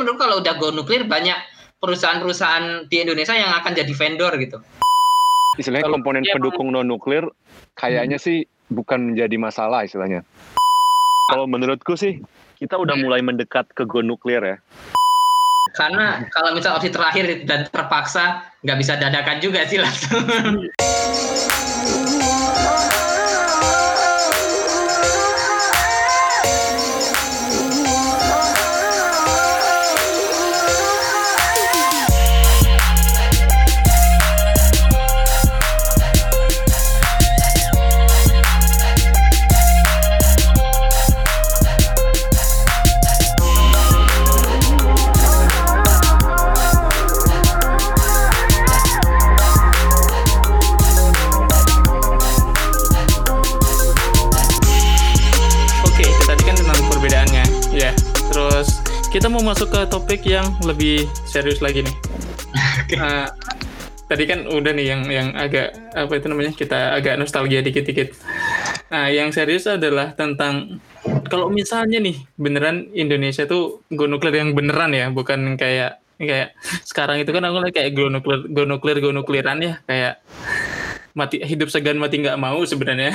menurut kalau udah go nuklir banyak perusahaan-perusahaan di Indonesia yang akan jadi vendor gitu. Istilahnya Kalau komponen dia pendukung non nuklir kayaknya sih bukan menjadi masalah istilahnya. Kalau menurutku sih kita udah mulai mendekat ke go nuklir ya. Karena kalau misal opsi terakhir dan terpaksa nggak bisa dadakan juga sih langsung. kita mau masuk ke topik yang lebih serius lagi nih. Eh, tadi kan udah nih yang yang agak apa itu namanya kita agak nostalgia dikit-dikit. Nah, yang serius adalah tentang kalau misalnya nih beneran Indonesia tuh go nuklir yang beneran ya, bukan kayak kayak sekarang itu kan aku lihat kayak go nuklir go nuklir go nukliran ya kayak mati hidup segan mati nggak mau sebenarnya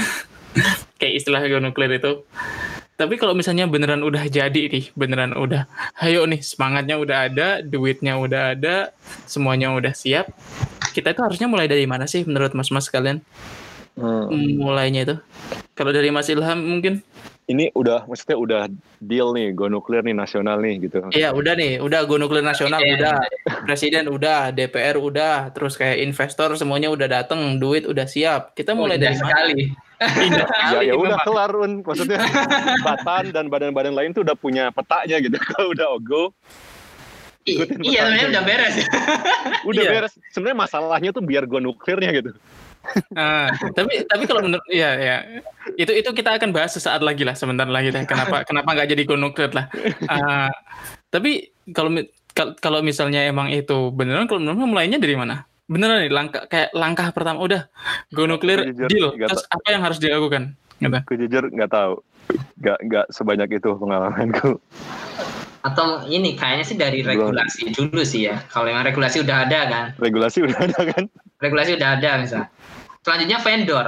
kayak istilah go nuklir itu tapi kalau misalnya beneran udah jadi nih, beneran udah, ayo nih semangatnya udah ada, duitnya udah ada, semuanya udah siap. Kita itu harusnya mulai dari mana sih menurut mas-mas kalian? Hmm. Mulainya itu. Kalau dari Mas Ilham mungkin? Ini udah maksudnya udah deal nih go nuklir nih nasional nih gitu. Iya udah nih, udah go nuklir nasional Iya. udah, presiden udah, DPR udah, terus kayak investor semuanya udah dateng, duit udah siap. Kita mulai Indah dari mana? Indah Ya ya udah memang. kelar Un. maksudnya Batan dan badan-badan lain tuh udah punya petanya gitu. Kalau udah go I- Ikutin iya, petanya. sebenarnya udah beres. udah Iya. beres. Sebenarnya masalahnya tuh biar go nuklirnya gitu. Ah, tapi tapi kalau menurut ya ya itu itu kita akan bahas sesaat lagi lah sebentar lagi deh kenapa kenapa nggak jadi go nuklir lah Ah, tapi kalau kalau misalnya emang itu beneran kalau menurut mulainya dari mana beneran nih langkah kayak langkah pertama udah go nuklir Jujur, deal terus apa yang harus dilakukan gitu Aku jujur nggak tahu. Nggak nggak sebanyak itu pengalamanku. Atau ini kayaknya sih dari Belum. regulasi dulu sih ya. Kalau emang regulasi udah ada kan. Regulasi udah ada kan? Regulasi udah ada misal. Selanjutnya vendor.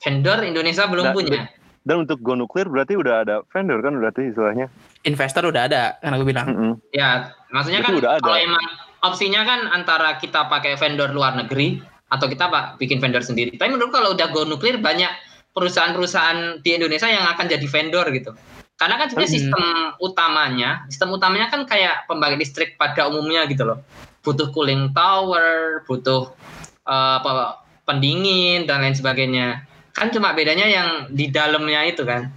Vendor Indonesia belum Nah, punya. Dan untuk go nuklir berarti udah ada vendor kan berarti istilahnya. investor udah ada kan aku bilang Mm-mm. Ya, maksudnya Itu kan udah ada. kalau emang opsinya kan antara kita pakai vendor luar negeri atau kita pak bikin vendor sendiri. Tapi menurut kalau udah go nuklir banyak perusahaan-perusahaan di Indonesia yang akan jadi vendor gitu. Karena kan sebenarnya Hmm. sistem utamanya, sistem utamanya kan kayak pembangkit listrik pada umumnya gitu loh. Butuh cooling tower, butuh apa pendingin dan lain sebagainya. Kan cuma bedanya yang di dalamnya itu kan.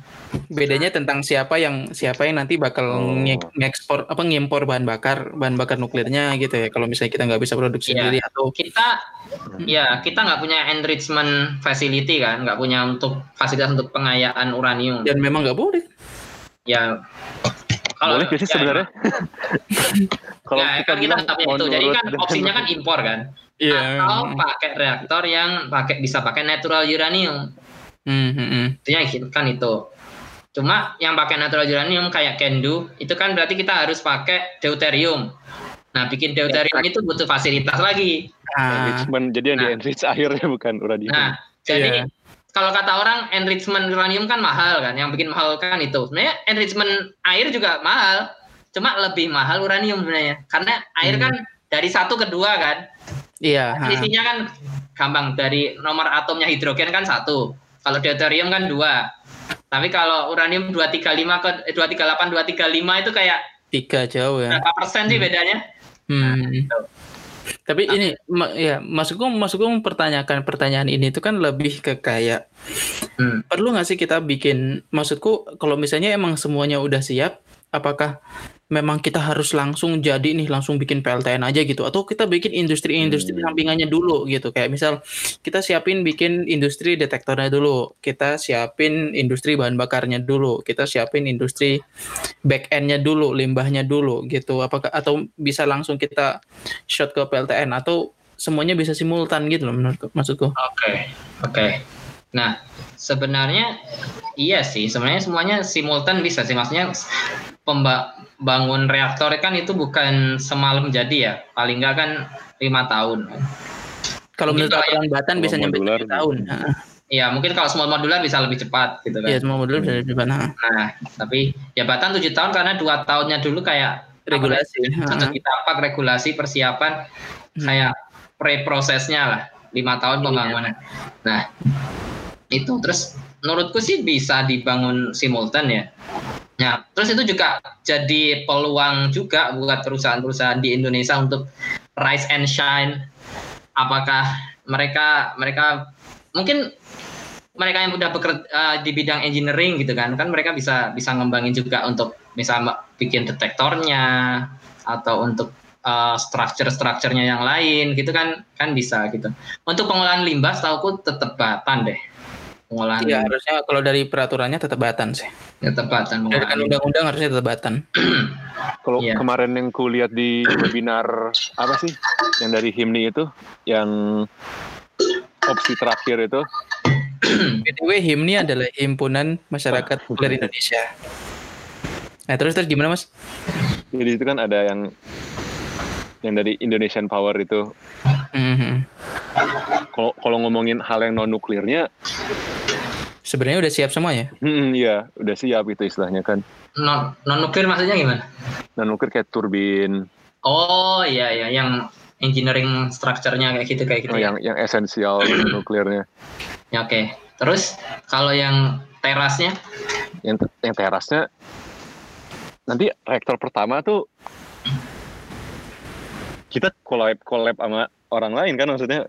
Bedanya tentang siapa yang siapa yang nanti bakal Oh. nge- ngekspor apa ngimpor bahan bakar bahan bakar nuklirnya gitu ya. Kalau misalnya kita nggak bisa produksi Iya. sendiri atau kita ya kita nggak punya enrichment facility kan nggak punya untuk fasilitas untuk pengayaan uranium. Dan memang nggak boleh. Ya Boleh gak sih ya, sebenarnya? Kalau ya, kita kan kita nggak punya itu. Jadi kan opsinya kan impor kan. Iya. atau pakai reaktor yang pakai bisa pakai natural uranium. Hmm, hmm, gitu kan itu cuma yang pakai natural uranium kayak Kendu itu kan berarti kita harus pakai deuterium nah bikin deuterium itu butuh fasilitas lagi Ah, enrichment jadi yang di Nah. enrich akhirnya bukan uranium. Nah, jadi Iya. kalau kata orang enrichment uranium kan mahal kan, yang bikin mahal kan itu. Sebenarnya enrichment air juga mahal, cuma lebih mahal uranium sebenarnya. Karena air Hmm. kan dari satu ke dua kan, iya. ha. isinya kan gampang dari nomor atomnya hidrogen kan satu, kalau deuterium kan dua. Tapi kalau uranium 235 ke eh, 238 235 itu kayak Tiga jauh ya. berapa persen sih bedanya? Nah, Hmm. gitu. Tapi ini ma- ya maksudku maksudku mempertanyakan pertanyaan ini itu kan lebih ke kayak Hmm. perlu nggak sih kita bikin maksudku kalau misalnya emang semuanya udah siap apakah memang kita harus langsung jadi nih langsung bikin PLTN aja gitu. Atau kita bikin industri-industri Hmm. sampingannya dulu gitu. Kayak misal kita siapin bikin industri detektornya dulu. Kita siapin industri bahan bakarnya dulu. Kita siapin industri back endnya dulu limbahnya dulu gitu. Apakah atau bisa langsung kita shot ke PLTN atau semuanya bisa simultan gitu loh menurutku maksudku. Oke, oke. Nah, sebenarnya iya sih, sebenarnya semuanya simultan bisa sih. Maksudnya pembangun reaktor kan itu bukan semalam jadi ya. Paling nggak kan lima tahun. Kalau menurut Batan bisa nyampe modular tujuh tahun. Nah, Iya, mungkin kalau small modular bisa lebih cepat gitu kan. Iya, semua modul bisa lebih cepat. Nah, Nah, tapi jabatan tujuh tahun karena dua tahunnya dulu kayak regulasi. sudah kita apa regulasi persiapan kayak pre-prosesnya lah lima tahun pembangunan. Nah, itu terus menurutku sih bisa dibangun simultan ya. Nah, terus itu juga jadi peluang juga buat perusahaan-perusahaan di Indonesia untuk rise and shine. Apakah mereka mereka mungkin mereka yang udah bekerja di bidang engineering gitu kan, kan mereka bisa bisa ngembangin juga untuk misalnya bikin detektornya atau untuk uh, structure-structurenya yang lain gitu kan kan bisa gitu. Untuk pengolahan limbah setahuku tetap batan deh. Pengolahan Iya, harusnya kalau dari peraturannya tetap Batan sih. tetap batan. Dari kan undang-undang harusnya tetap Batan. Kalau Iya. kemarin yang ku lihat di webinar apa sih yang dari HIMNI itu yang opsi terakhir itu BTW HIMNI adalah Himpunan Masyarakat Nuklir Indonesia. Nah, terus terus gimana, Mas? jadi itu kan ada yang yang dari Indonesian Power itu Mhm. kalau kalau ngomongin hal yang non nuklirnya Sebenarnya udah siap semua ya? hmm, iya udah siap itu istilahnya kan Non non nuklir maksudnya gimana? non nuklir kayak turbin Oh iya iya yang engineering structure-nya kayak gitu kayak gitu. oh, ya. yang yang esensial nuklirnya Ya, Oke. Terus kalau yang terasnya yang yang terasnya nanti reaktor pertama tuh kita collab collab sama orang lain kan maksudnya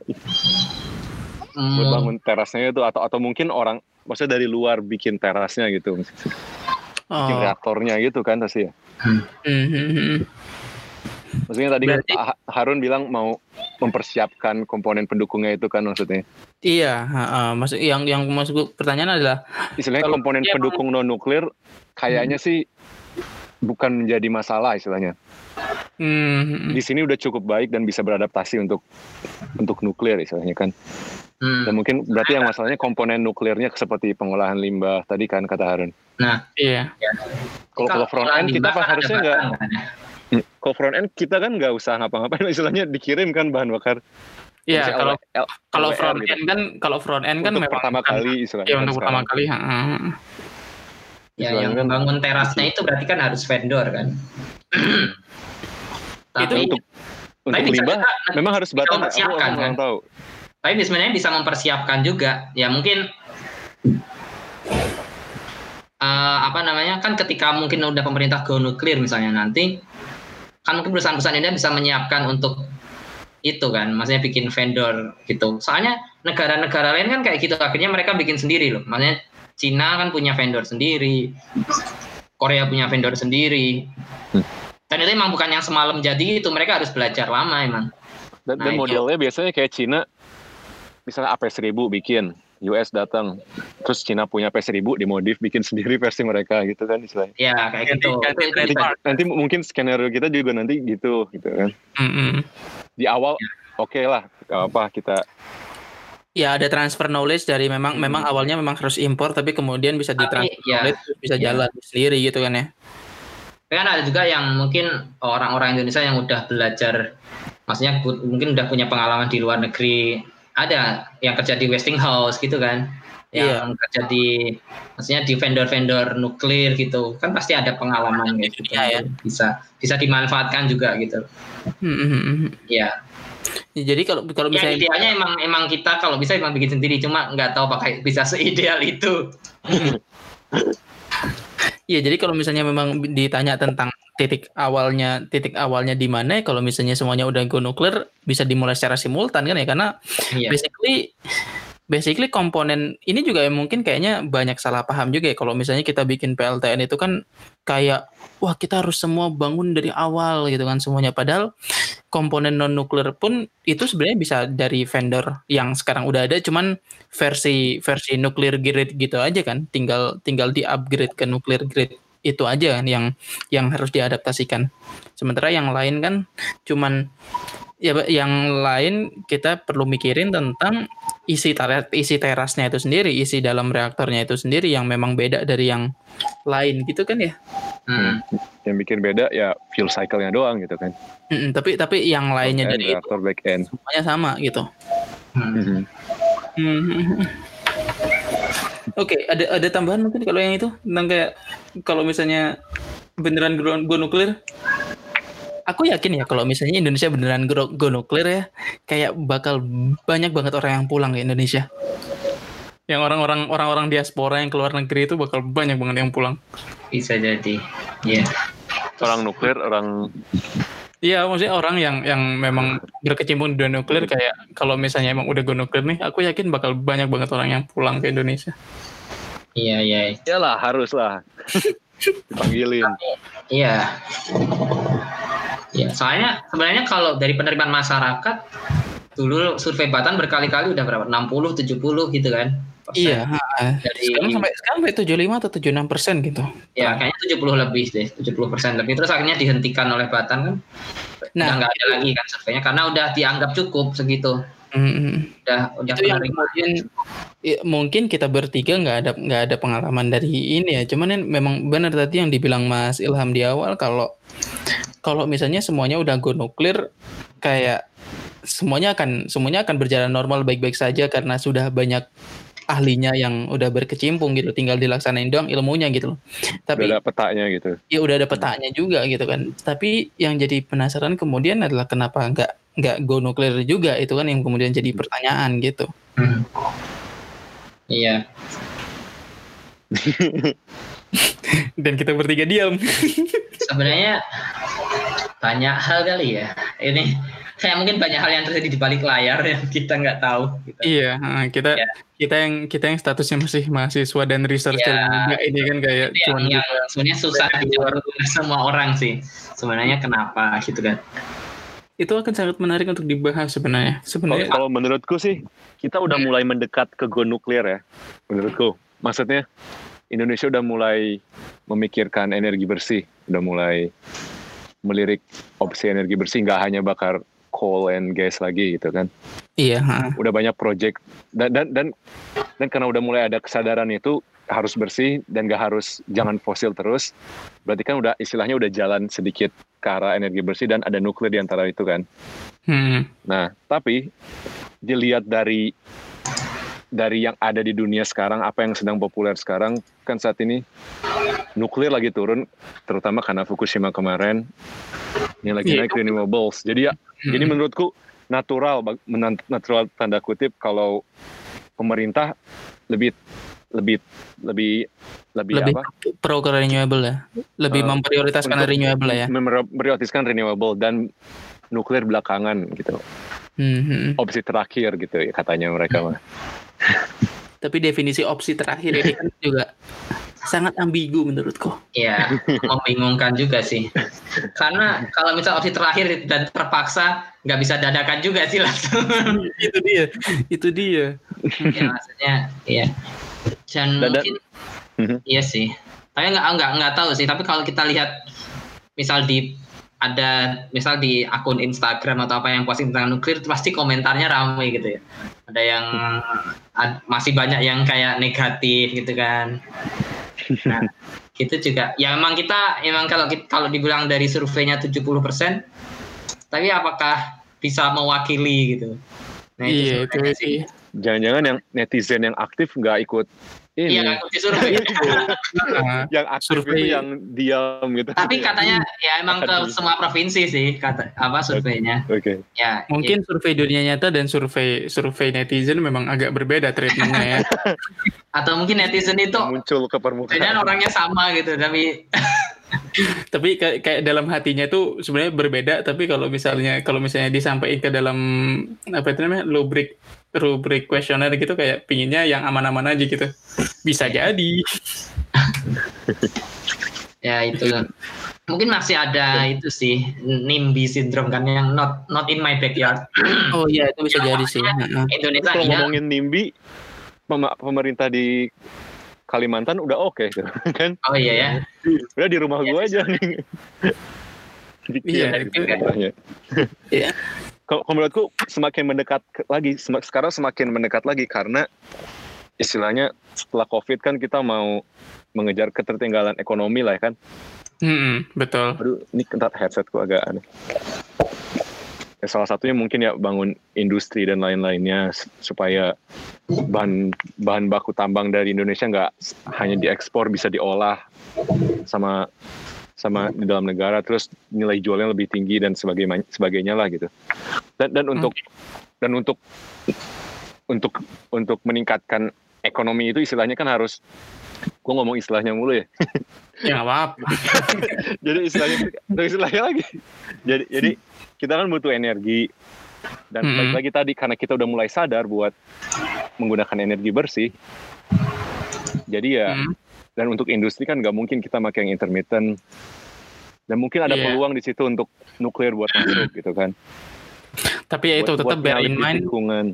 buat mm, bangun terasnya itu atau atau mungkin orang maksudnya dari luar bikin terasnya gitu. Bikin Oh. reaktornya gitu kan pasti ya maksudnya tadi Berarti- kan Ha- Harun bilang mau mempersiapkan komponen pendukungnya itu kan maksudnya? Iya, heeh. maksud yang yang maksudku pertanyaan adalah istilahnya Kalau komponen pendukung non nuklir kayaknya sih bukan menjadi masalah istilahnya. Hmm, di sini udah cukup baik dan bisa beradaptasi untuk untuk nuklir istilahnya kan mm. dan mungkin berarti yang masalahnya komponen nuklirnya seperti pengolahan limbah tadi kan kata Harun Nah, iya. kalau kalau front end kita kan harusnya nggak kan, ya? Hmm, kalau front end kita kan nggak usah ngapa-ngapain istilahnya dikirim kan bahan bakar Iya, kalau kalau front gitu. end kan kalau front end kan untuk memang pertama kan- kali istilahnya Iya, kan untuk pertama kali, heeh. Ya, yang kan- bangun terasnya itu berarti kan harus vendor kan. Itu tapi, untuk untuk limbah memang harus batang aku kurang kan? tahu tapi sebenarnya bisa mempersiapkan juga. Ya mungkin eh, apa namanya kan ketika mungkin udah pemerintah go nuklir misalnya nanti kan mungkin perusahaan-perusahaan ini bisa menyiapkan untuk itu kan, maksudnya bikin vendor gitu. Soalnya negara-negara lain kan kayak gitu akhirnya mereka bikin sendiri loh. Maksudnya Cina kan punya vendor sendiri, Korea punya vendor sendiri. Dan itu emang bukan yang semalam jadi itu mereka harus belajar lama emang. dan, Nah, dan itu. modelnya biasanya kayak Cina misalnya AP1000 bikin US datang terus Cina punya AP1000 dimodif bikin sendiri versi mereka gitu kan istilahnya Ya kayak gitu. nanti, nanti mungkin skenario kita juga nanti gitu gitu kan Mm-mm. di awal Ya. oke lah gak apa kita Ya ada transfer knowledge dari memang memang awalnya memang harus impor tapi kemudian bisa Tapi, ditransfer ya. knowledge bisa Ya. jalan sendiri gitu kan ya. Tapi kan ada juga yang mungkin orang-orang Indonesia yang udah belajar, maksudnya mungkin udah punya pengalaman di luar negeri. Ada yang kerja di Westinghouse gitu kan, yang kerja di, maksudnya di vendor-vendor nuklir gitu, kan pasti ada pengalaman gitu. Iya, ya. Bisa bisa dimanfaatkan juga gitu. Mm-mm. Ya, Ya, Jadi kalau kalau ya misalnya idealnya emang emang kita kalau bisa emang bikin sendiri, cuma nggak tahu pakai bisa seideal itu. Iya, jadi kalau misalnya memang ditanya tentang titik awalnya, titik awalnya di mana, ya kalau misalnya semuanya udah go nuklir, bisa dimulai secara simultan kan ya, karena Iya. basically, basically komponen ini juga yang mungkin kayaknya banyak salah paham juga ya. Kalau misalnya kita bikin PLTN itu kan kayak, wah kita harus semua bangun dari awal gitu kan semuanya. Padahal komponen non nuklir pun itu sebenarnya bisa dari vendor yang sekarang udah ada, cuman versi versi nuklir grade gitu aja kan tinggal tinggal di upgrade ke nuklir grade itu aja kan yang yang harus diadaptasikan sementara yang lain kan cuman ya Pak, yang lain kita perlu mikirin tentang isi teras isi terasnya itu sendiri, isi dalam reaktornya itu sendiri yang memang beda dari yang lain gitu kan ya. Hmm. Yang bikin beda ya fuel cycle-nya doang gitu kan. Mm-mm, tapi tapi yang lainnya end, dari itu reaktor back end. semuanya sama gitu. Hmm. Mhm. Hmm. Oke, ada ada tambahan mungkin kalau yang itu tentang kayak kalau misalnya beneran go, go nuklir. Aku yakin ya kalau misalnya Indonesia beneran go, go nuklir ya, kayak bakal banyak banget orang yang pulang ke Indonesia. Yang orang-orang orang-orang diaspora yang keluar negeri itu bakal banyak banget yang pulang. Bisa jadi. Iya. Orang nuklir, orang Iya, maksudnya orang yang yang memang berkecimpung di dunia nuklir kayak kalau misalnya emang udah go nuklir nih, aku yakin bakal banyak banget orang yang pulang ke Indonesia. Iya, iya. ya lah harus lah dipanggilin. Iya. Iya, soalnya sebenarnya kalau dari penerimaan masyarakat dulu survei Batan berkali-kali udah berapa? 60, 70 gitu kan. Iya. Dari sekarang sampai sekarang sampai 75 atau 76 persen gitu. ya kayaknya 70 lebih deh, 70 persen lebih. Terus akhirnya dihentikan oleh Batan kan. Nah, nggak ada lagi kan surveinya karena udah dianggap cukup segitu. mm, Udah udah itu yang kemudian ya, mungkin kita bertiga nggak ada nggak ada pengalaman dari ini ya. Cuman memang benar tadi yang dibilang Mas Ilham di awal kalau kalau misalnya semuanya udah go nuklir kayak semuanya akan semuanya akan berjalan normal baik-baik saja karena sudah banyak ahlinya yang udah berkecimpung gitu tinggal dilaksanain doang ilmunya gitu loh tapi Udah ada petanya gitu. ya udah ada petanya juga gitu kan tapi yang jadi penasaran kemudian adalah kenapa nggak nggak go nuklir juga itu kan yang kemudian jadi pertanyaan gitu Hmm. Iya. dan kita bertiga diam Sebenarnya banyak hal kali ya. Ini kayak mungkin banyak hal yang terjadi di balik layar yang kita nggak tahu. Gitu. iya kita Ya. kita yang kita yang statusnya masih mahasiswa dan researcher Ya. ini kan kayak Itu yang, cuman yang sebenarnya susah dijawab semua orang sih. Sebenarnya kenapa gitu kan? itu akan sangat menarik untuk dibahas sebenarnya Kalau sebenarnya kalau menurutku sih kita udah mulai mendekat ke go nuklir ya. Menurutku. Maksudnya Indonesia udah mulai memikirkan energi bersih, udah mulai melirik opsi energi bersih nggak hanya bakar coal and gas lagi gitu kan. iya ha. Udah banyak project dan dan dan dan karena udah mulai ada kesadaran itu harus bersih dan gak harus jangan fosil terus. Berarti kan udah istilahnya udah jalan sedikit ke arah energi bersih dan ada nuklir di antara itu kan. Hmm. Nah, tapi dilihat dari dari yang ada di dunia sekarang, apa yang sedang populer sekarang, kan saat ini nuklir lagi turun, terutama karena Fukushima kemarin, yang lagi Iya. naik renewables. Jadi ya, Hmm. jadi menurutku natural, natural tanda kutip kalau pemerintah lebih lebih lebih lebih, lebih apa? pro ke renewable ya lebih Eh, memprioritaskan renewable ya Memprioritaskan renewable dan nuklir belakangan gitu. Hmm, hmm. Opsi terakhir gitu ya katanya mereka mah. Tapi definisi opsi terakhir ini kan juga sangat ambigu menurutku Iya, membingungkan juga sih. Karena kalau misal opsi terakhir dan terpaksa nggak bisa dadakan juga sih langsung. itu dia itu dia ya maksudnya, iya. Dan dan- mungkin, Mhm. iya sih. Tapi nggak nggak nggak tahu sih. Tapi kalau kita lihat, misal di ada misal di akun Instagram atau apa yang posting tentang nuklir, pasti komentarnya ramai gitu ya. Ada yang ad- masih banyak yang kayak negatif gitu kan. Nah, itu juga ya emang kita emang kalau kita- kalau dibilang dari surveinya 70%, tapi apakah bisa mewakili gitu. Nah, iya itu sih Jangan-jangan yang netizen yang aktif nggak ikut ini. Iya, survei. Yang aktif Survei. itu yang diam gitu. Tapi katanya ya emang ke semua provinsi sih kata apa surveinya. Oke. Ya, mungkin survei dunia nyata dan survei survei netizen memang agak berbeda treatmentnya ya atau mungkin netizen itu Muncul ke dan permukaan. orangnya sama gitu, tapi tapi kayak, kayak dalam hatinya tuh sebenarnya berbeda tapi kalau misalnya kalau misalnya disampaikan ke dalam apa itu namanya rubrik rubrik kuesioner gitu kayak pinginnya yang aman-aman aja gitu. Bisa jadi. Ya itu. Mungkin masih ada itu sih NIMBY syndrome kan yang not not in my backyard. oh iya itu bisa jadi sih. Heeh. Indonesia Kalau iya, ngomongin NIMBY, pem- pemerintah di Kalimantan udah oke gitu kan. oh iya ya. Udah di rumah gua aja nih. Dikit Iya, kalau menurutku semakin mendekat lagi sekarang semakin mendekat lagi karena istilahnya setelah covid kan kita mau mengejar ketertinggalan ekonomi lah ya kan Mm-mm, betul. aduh ini kentat headsetku agak aneh Ya, salah satunya mungkin ya bangun industri dan lain-lainnya supaya bahan bahan baku tambang dari Indonesia nggak hanya diekspor bisa diolah sama sama di dalam negara terus nilai jualnya lebih tinggi dan sebagainya sebagainya lah gitu dan dan untuk dan untuk untuk untuk meningkatkan ekonomi itu istilahnya kan harus gua ngomong istilahnya mulu ya Ya apa-apa. jadi istilahnya istilahnya lagi jadi jadi kita kan butuh energi dan Mm-mm. balik lagi tadi karena kita udah mulai sadar buat menggunakan energi bersih jadi ya Mm. Dan untuk industri kan nggak mungkin kita pakai yang intermittent. Dan mungkin ada Iya. peluang di situ untuk nuklir buat masuk gitu kan. Tapi ya itu Buat- tetap buat bear in mind. lingkungan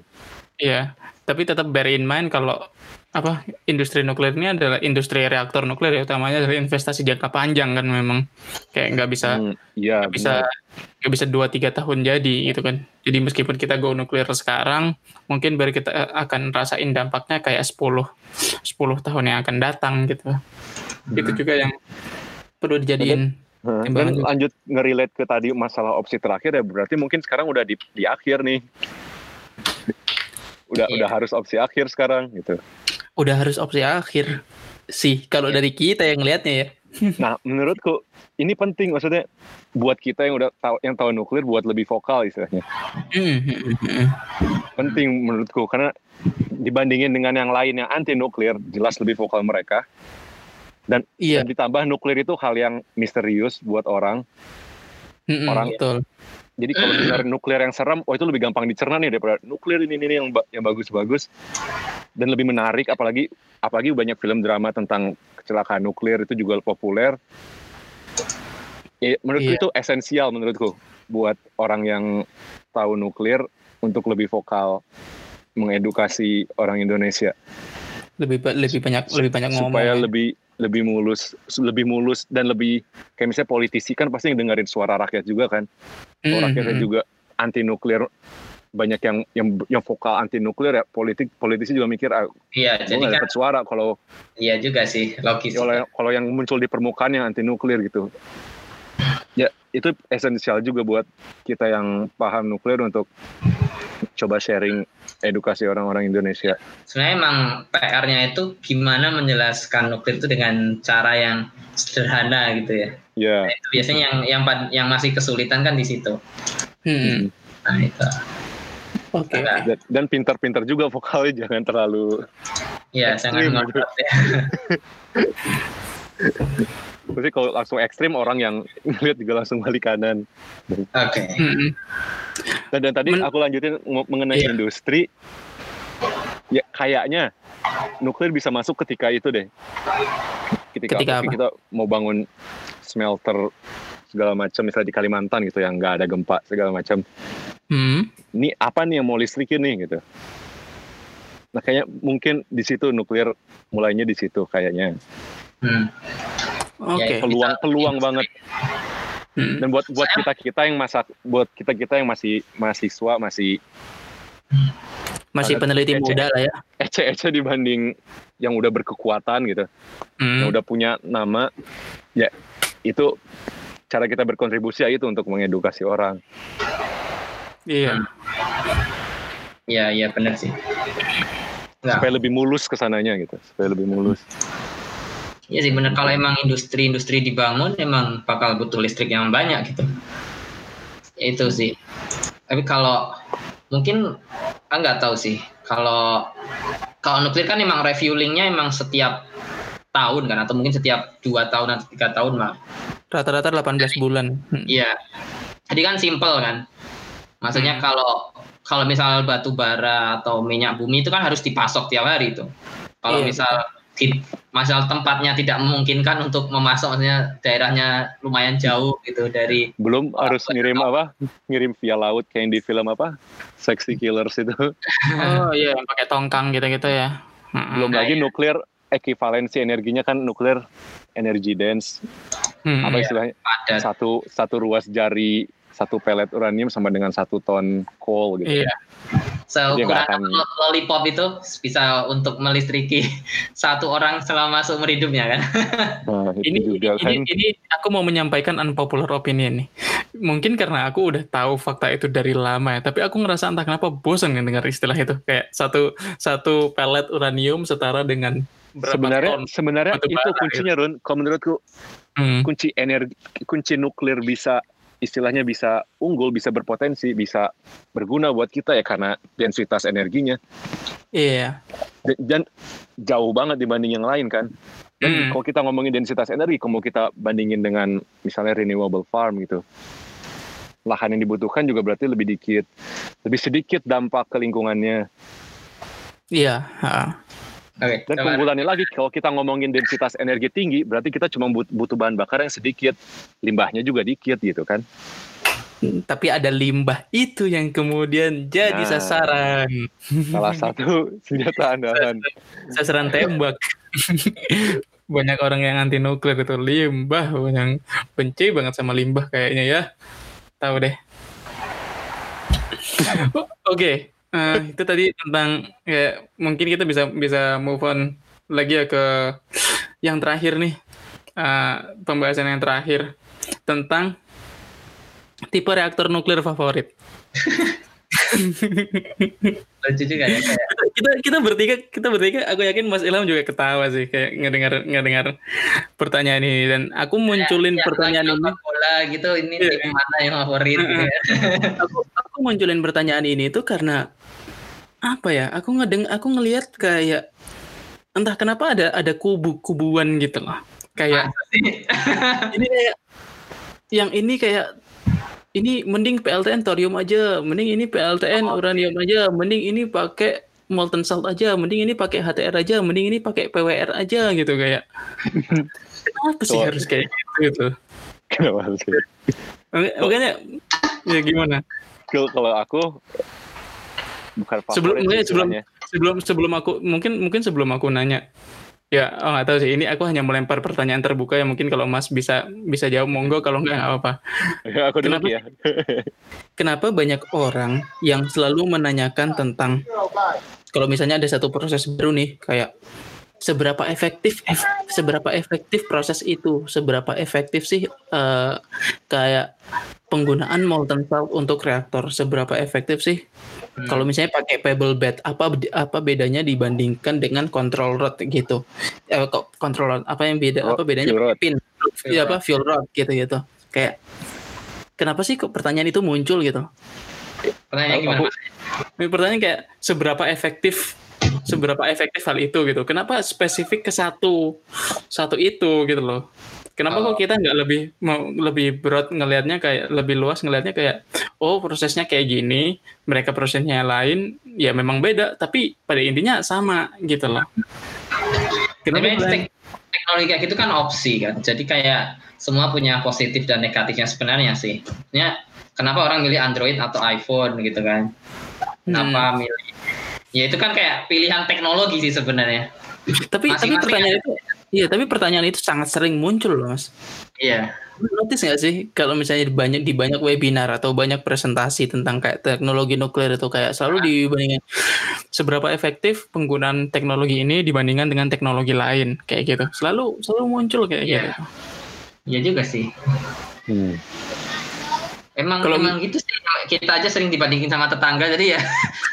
Iya, tapi tetap bear in mind kalau apa industri nuklir ini adalah industri reaktor nuklir ya utamanya dari investasi jangka panjang kan memang kayak nggak bisa Hmm, iya nggak bisa nggak bisa dua tiga tahun jadi gitu kan. Jadi meskipun kita go nuklir sekarang, mungkin baru kita eh, akan rasain dampaknya kayak 10 10 tahun yang akan datang gitu. Itu juga yang perlu dijadiin. Timbangan dan juga. lanjut nge-relate ke tadi masalah opsi terakhir ya berarti mungkin sekarang udah di, di akhir nih udah Iya. udah harus opsi akhir sekarang gitu Udah harus opsi akhir sih kalau dari kita yang lihatnya ya. Nah, menurutku ini penting maksudnya buat kita yang udah tahu yang tahu nuklir buat lebih vokal istilahnya. Hmm, hmm, hmm. Penting menurutku karena dibandingin dengan yang lain yang anti nuklir jelas lebih vokal mereka. Dan, Iya, dan ditambah nuklir itu hal yang misterius buat orang. orang- betul. Jadi kalau dengar nuklir yang serem, oh itu lebih gampang dicerna nih daripada nuklir ini ini, yang yang bagus-bagus dan lebih menarik apalagi apalagi banyak film drama tentang kecelakaan nuklir itu juga populer. Ya, menurutku Iya. itu esensial menurutku buat orang yang tahu nuklir untuk lebih vokal mengedukasi orang Indonesia Lebih lebih banyak lebih banyak ngomong. supaya ya. lebih lebih mulus lebih mulus dan lebih kayak misalnya politisi kan pasti dengerin suara rakyat juga kan? Hmm, Kalau rakyatnya hmm, juga anti nuklir banyak yang yang yang vokal anti nuklir ya. Politik politisi juga mikir ah Iya, jadi kan dapat suara kalau iya juga sih logis. kalau kalau yang muncul di permukaan yang anti nuklir gitu ya itu esensial juga buat kita yang paham nuklir untuk coba sharing edukasi orang-orang Indonesia Sebenarnya emang PR-nya itu gimana menjelaskan nuklir itu dengan cara yang sederhana gitu ya. ya Itu biasanya yang yang yang masih kesulitan kan di situ. hmm, hmm. Nah, itu. Oke. Nah, dan, dan pintar-pintar juga vokalnya jangan terlalu Iya, sangat Ekstrim, ngotot ya. Tapi kalau langsung ekstrim orang yang ngeliat juga langsung balik kanan. Oke. Hmm, hmm. Dan, dan tadi Men- aku lanjutin ng- mengenai Iya. industri. Ya kayaknya nuklir bisa masuk ketika itu deh. Ketika, Ketika apa? kita mau bangun smelter segala macam misalnya di Kalimantan gitu yang nggak ada gempa segala macam. Hmm. Ini apa nih yang mau listrikin nih gitu. Nah kayaknya mungkin di situ nuklir mulainya di situ kayaknya. Hmm. Oke. Ya, Peluang Bisa- peluang banget. Hmm. dan buat buat kita kita yang masak buat kita kita yang masih mahasiswa masih Masih peneliti kece. muda lah ya. ece-ece dibanding yang udah berkekuatan gitu Hmm. yang udah punya nama ya itu cara kita berkontribusi ya itu untuk mengedukasi orang Iya. Iya, iya benar sih. Nggak, supaya lebih mulus ke sananya gitu supaya lebih mulus Iya sih benar kalau emang industri-industri dibangun emang bakal butuh listrik yang banyak gitu. Itu sih. Tapi kalau mungkin ah, nggak tahu sih. Kalau kalau nuklir kan emang refuelingnya emang setiap tahun kan atau mungkin setiap dua tahun atau tiga tahun mah. Rata-rata 18 bulan. Hmm. Iya. Jadi kan simple kan. Maksudnya Hmm. kalau kalau misal batu bara atau minyak bumi itu kan harus dipasok tiap hari itu. Kalau Iya, misal masal tempatnya tidak memungkinkan untuk memasok maksudnya daerahnya lumayan jauh gitu dari belum harus ngirim apa ngirim via laut kayak yang di film apa Sexy Killers itu Oh iya, yang pakai tongkang gitu-gitu ya. Belum Nah, lagi iya. nuklir ekivalensi energinya kan nuklir energy dense Hmm. apa Iya. istilahnya padat. satu satu ruas jari satu pelet uranium sama dengan satu ton coal gitu. Iya. Seukuran akan- lollipop itu bisa untuk melistriki satu orang selama seumur hidupnya kan. Nah, Ini, juga ini, kan. ini, ini aku mau menyampaikan unpopular opinion nih. Mungkin karena aku udah tahu fakta itu dari lama ya, tapi aku ngerasa entah kenapa bosan dengar istilah itu. Kayak satu satu pelet uranium setara dengan berapa sebenarnya ton. sebenarnya itu kuncinya Run. Kalau menurutku Hmm. kunci energi kunci nuklir bisa istilahnya bisa unggul, bisa berpotensi, bisa berguna buat kita ya karena densitas energinya Iya. dan, dan jauh banget dibanding yang lain kan. Dan Hmm. kalau kita ngomongin densitas energi, kalau kita bandingin dengan misalnya renewable farm gitu, lahan yang dibutuhkan juga berarti lebih dikit, lebih sedikit dampak ke lingkungannya. Iya. ha. Oke. Dan keunggulannya lagi, kalau kita ngomongin densitas energi tinggi, berarti kita cuma but- butuh bahan bakar yang sedikit, limbahnya juga dikit gitu kan. Tapi ada limbah itu yang kemudian jadi Nah. sasaran. Salah satu senjata andalan. sasaran tembak. Banyak orang yang anti nuklir itu limbah, yang benci banget sama limbah kayaknya ya. Tahu deh. Oke, eh, itu tadi tentang ya mungkin kita bisa bisa move on lagi ya ke yang terakhir nih. Eh, pembahasan yang terakhir tentang tipe reaktor nuklir favorit. lucu juga ya kayak kita kita bertiga kita bertiga aku yakin Mas Ilham juga ketawa sih kayak ngedengar ngedengar pertanyaan ini dan aku munculin ya, pertanyaan lagi ini bola gitu ini Iya. tim mana yang favorit gitu ya. aku aku munculin pertanyaan ini tuh karena apa ya aku ngedeng aku ngelihat kayak entah kenapa ada ada kubu-kubuan gitu loh kayak ini kayak yang ini kayak ini mending PLTN thorium aja, mending ini PLTN uranium aja, mending ini pakai molten salt aja, mending ini pakai HTR aja, mending ini pakai PWR aja gitu kayak. Kenapa sih harus kayak gitu gitu? Kenapa sih? Mak- Makanya ya gimana? Kalau kalau aku bukan favorit Sebelum sih sebelum sebelum sebelum aku mungkin mungkin sebelum aku nanya. Ya oh nggak tahu sih. Ini aku hanya melempar pertanyaan terbuka ya. Mungkin kalau Mas bisa bisa jawab monggo. Kalau nggak apa-apa. Ya, aku Kenapa ya. kenapa banyak orang yang selalu menanyakan tentang kalau misalnya ada satu proses baru nih kayak seberapa efektif ef- seberapa efektif proses itu? Seberapa efektif sih eh, kayak penggunaan molten salt untuk reaktor seberapa efektif sih? Hmm. kalau misalnya pakai pebble bed apa apa bedanya dibandingkan dengan control rod gitu? Eh, kok control rod apa yang beda Oh, apa bedanya? fuel pin Fuel ya apa fuel rod gitu gitu. Kayak kenapa sih kok pertanyaan itu muncul gitu? Pertanyaan gimana? aku- Mas? ini pertanyaan kayak seberapa efektif seberapa efektif hal itu gitu? Kenapa spesifik ke satu satu itu gitu loh kenapa Oh. kok kita nggak lebih mau lebih broad ngelihatnya kayak lebih luas ngelihatnya kayak oh prosesnya kayak gini mereka prosesnya lain ya memang beda tapi pada intinya sama gitu loh kenapa teknologi kayak gitu kan opsi kan. Jadi kayak semua punya positif dan negatifnya sebenarnya sih. Ya, kenapa orang milih Android atau iPhone gitu kan? Kenapa Hmm. milih? Ya itu kan kayak pilihan teknologi sih sebenarnya. tapi tapi pertanyaan itu iya tapi pertanyaan itu sangat sering muncul loh mas Iya. notice nggak sih kalau misalnya di banyak di banyak webinar atau banyak presentasi tentang kayak teknologi nuklir itu kayak selalu dibandingkan seberapa efektif penggunaan teknologi ini dibandingkan dengan teknologi lain kayak gitu selalu selalu muncul kayak Iya. gitu Iya juga sih. Hmm. Emang Kalau- emang gitu sih kita aja sering dibandingin sama tetangga jadi ya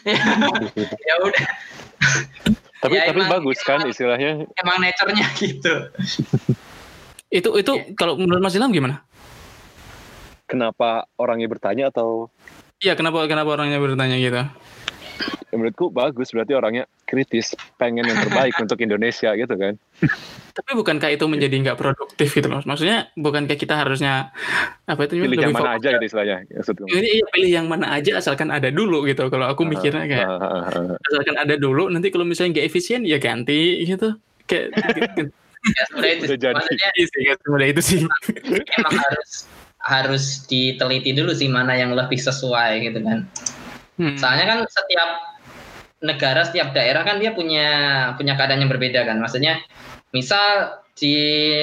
ya udah Tapi Ya, tapi emang- bagus kan istilahnya emang nature-nya gitu. itu itu kalau menurut Mas Ilham gimana? kenapa orangnya bertanya atau Iya kenapa kenapa orangnya bertanya gitu? Ya menurutku bagus berarti orangnya kritis pengen yang terbaik untuk Indonesia gitu kan Tapi bukankah itu menjadi nggak produktif gitu loh? Maksudnya bukankah kita harusnya apa itu pilih yang mana fokus aja gitu istilahnya maksudku Ini iya pilih yang mana aja asalkan ada dulu gitu. Kalau aku mikirnya kayak Ah, ah, ah, ah. asalkan ada dulu nanti kalau misalnya nggak efisien ya ganti gitu. Kayak Ya sebenarnya itu. Jadi. Nggak semudah itu sih. emang harus harus diteliti dulu sih mana yang lebih sesuai gitu kan. Hmm. Soalnya kan setiap negara, setiap daerah kan dia punya punya keadaan yang berbeda kan. Maksudnya misal di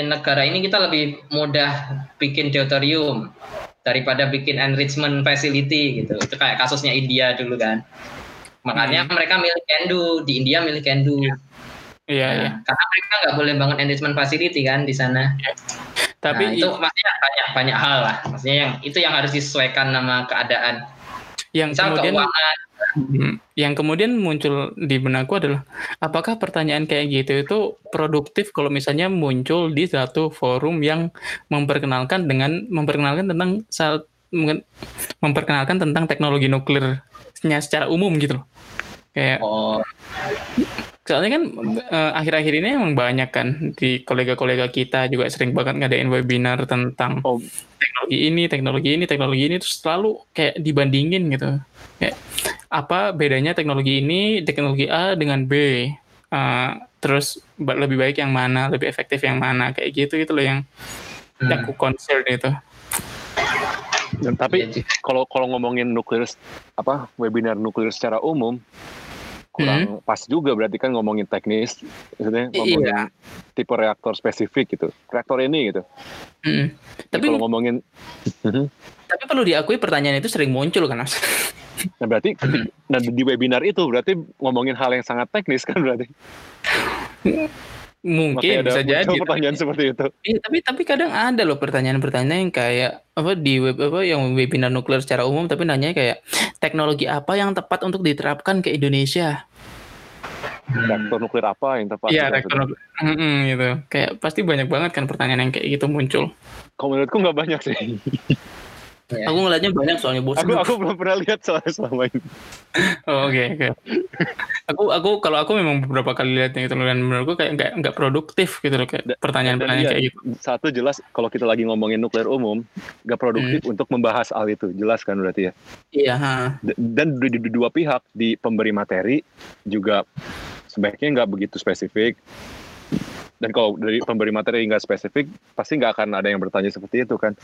negara ini kita lebih mudah bikin deuterium, daripada bikin enrichment facility gitu. Itu kayak kasusnya India dulu kan. Makanya hmm. mereka milih Kendu, di India milih Kendu. Iya, nah, iya. Karena mereka nggak boleh bangun enrichment facility kan di sana. Ya. Tapi nah, itu maksudnya banyak banyak hal lah. Maksudnya yang itu yang harus disesuaikan nama keadaan. Yang Misal kemudian keuangan. Yang kemudian muncul di benakku adalah apakah pertanyaan kayak gitu itu produktif kalau misalnya muncul di satu forum yang memperkenalkan dengan memperkenalkan tentang saat memperkenalkan tentang teknologi nuklirnya secara umum gitu loh. Kayak oh. Soalnya kan eh, akhir-akhir ini emang banyak kan di kolega-kolega kita juga sering banget ngadain webinar tentang oh. teknologi ini, teknologi ini, teknologi ini terus selalu kayak dibandingin gitu. Kayak apa bedanya teknologi ini, teknologi A dengan B? Uh, terus lebih baik yang mana, lebih efektif yang mana, kayak gitu gitu loh yang hmm. aku concern itu. Dan tapi iya, kalau kalau ngomongin nuklir apa webinar nuklir secara umum, kurang hmm. pas juga berarti kan ngomongin teknis maksudnya ngomongin iya. tipe reaktor spesifik gitu reaktor ini gitu hmm. tapi kalau ngomongin tapi perlu diakui pertanyaan itu sering muncul kan mas nah berarti nah, di webinar itu berarti ngomongin hal yang sangat teknis kan berarti mungkin bisa jadi pertanyaan seperti itu. Iya, tapi tapi kadang ada loh pertanyaan-pertanyaan yang kayak apa di web apa yang webinar nuklir secara umum tapi nanya kayak teknologi apa yang tepat untuk diterapkan ke Indonesia? Reaktor nuklir apa yang tepat? Iya, reaktor nuklir. Mm gitu. Kayak pasti banyak banget kan pertanyaan yang kayak gitu muncul. Kalau menurutku nggak banyak sih. Ya. Aku ngeliatnya banyak soalnya bos. Aku aku belum pernah lihat soalnya selama ini. oh, oke okay, oke. Okay. aku aku kalau aku memang beberapa kali lihat yang itu dan menurutku kayak nggak nggak produktif gitu loh kayak pertanyaan-pertanyaan kayak gitu. Satu jelas kalau kita lagi ngomongin nuklir umum nggak produktif hmm. untuk membahas hal itu jelas kan berarti ya. Iya. Ha. Dan di, di, di dua pihak di pemberi materi juga sebaiknya nggak begitu spesifik dan kalau dari pemberi materi nggak spesifik pasti nggak akan ada yang bertanya seperti itu kan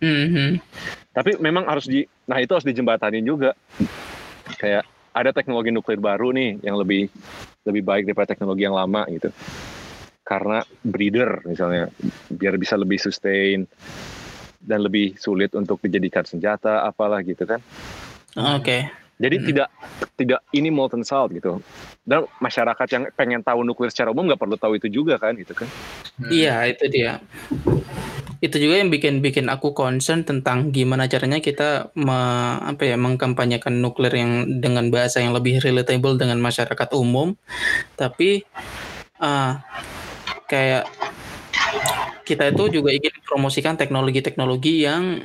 mm-hmm. tapi memang harus di nah itu harus dijembatani juga kayak ada teknologi nuklir baru nih yang lebih lebih baik daripada teknologi yang lama gitu karena breeder misalnya biar bisa lebih sustain dan lebih sulit untuk dijadikan senjata apalah gitu kan oke okay. Jadi hmm. tidak tidak ini molten salt gitu. Dan masyarakat yang pengen tahu nuklir secara umum nggak perlu tahu itu juga kan gitu kan. Hmm. Iya, itu dia. Itu juga yang bikin bikin aku concern tentang gimana caranya kita me, apa ya mengkampanyekan nuklir yang dengan bahasa yang lebih relatable dengan masyarakat umum. Tapi uh, kayak kita itu juga ingin promosikan teknologi-teknologi yang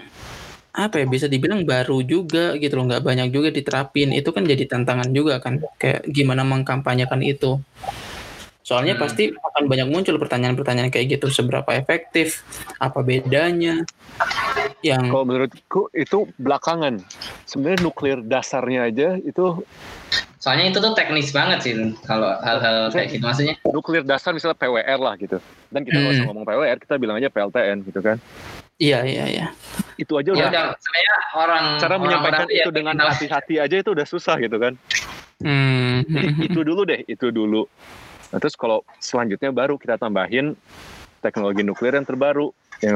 apa ya bisa dibilang baru juga gitu loh nggak banyak juga diterapin. Itu kan jadi tantangan juga kan kayak gimana mengkampanyekan itu. Soalnya hmm. pasti akan banyak muncul pertanyaan-pertanyaan kayak gitu seberapa efektif apa bedanya yang kalau menurutku itu belakangan. Sebenarnya nuklir dasarnya aja itu soalnya itu tuh teknis banget sih kalau hal-hal kayak gitu maksudnya. Nuklir dasar misalnya PWR lah gitu. Dan kita nggak hmm. usah ngomong PWR kita bilang aja PLTN gitu kan Iya iya iya. Itu aja udah. Ya, saya orang cara menyampaikan orang itu dengan hati-hati aja itu udah susah gitu kan. Hmm. Jadi itu dulu deh, itu dulu. Nah, terus kalau selanjutnya baru kita tambahin teknologi nuklir yang terbaru yang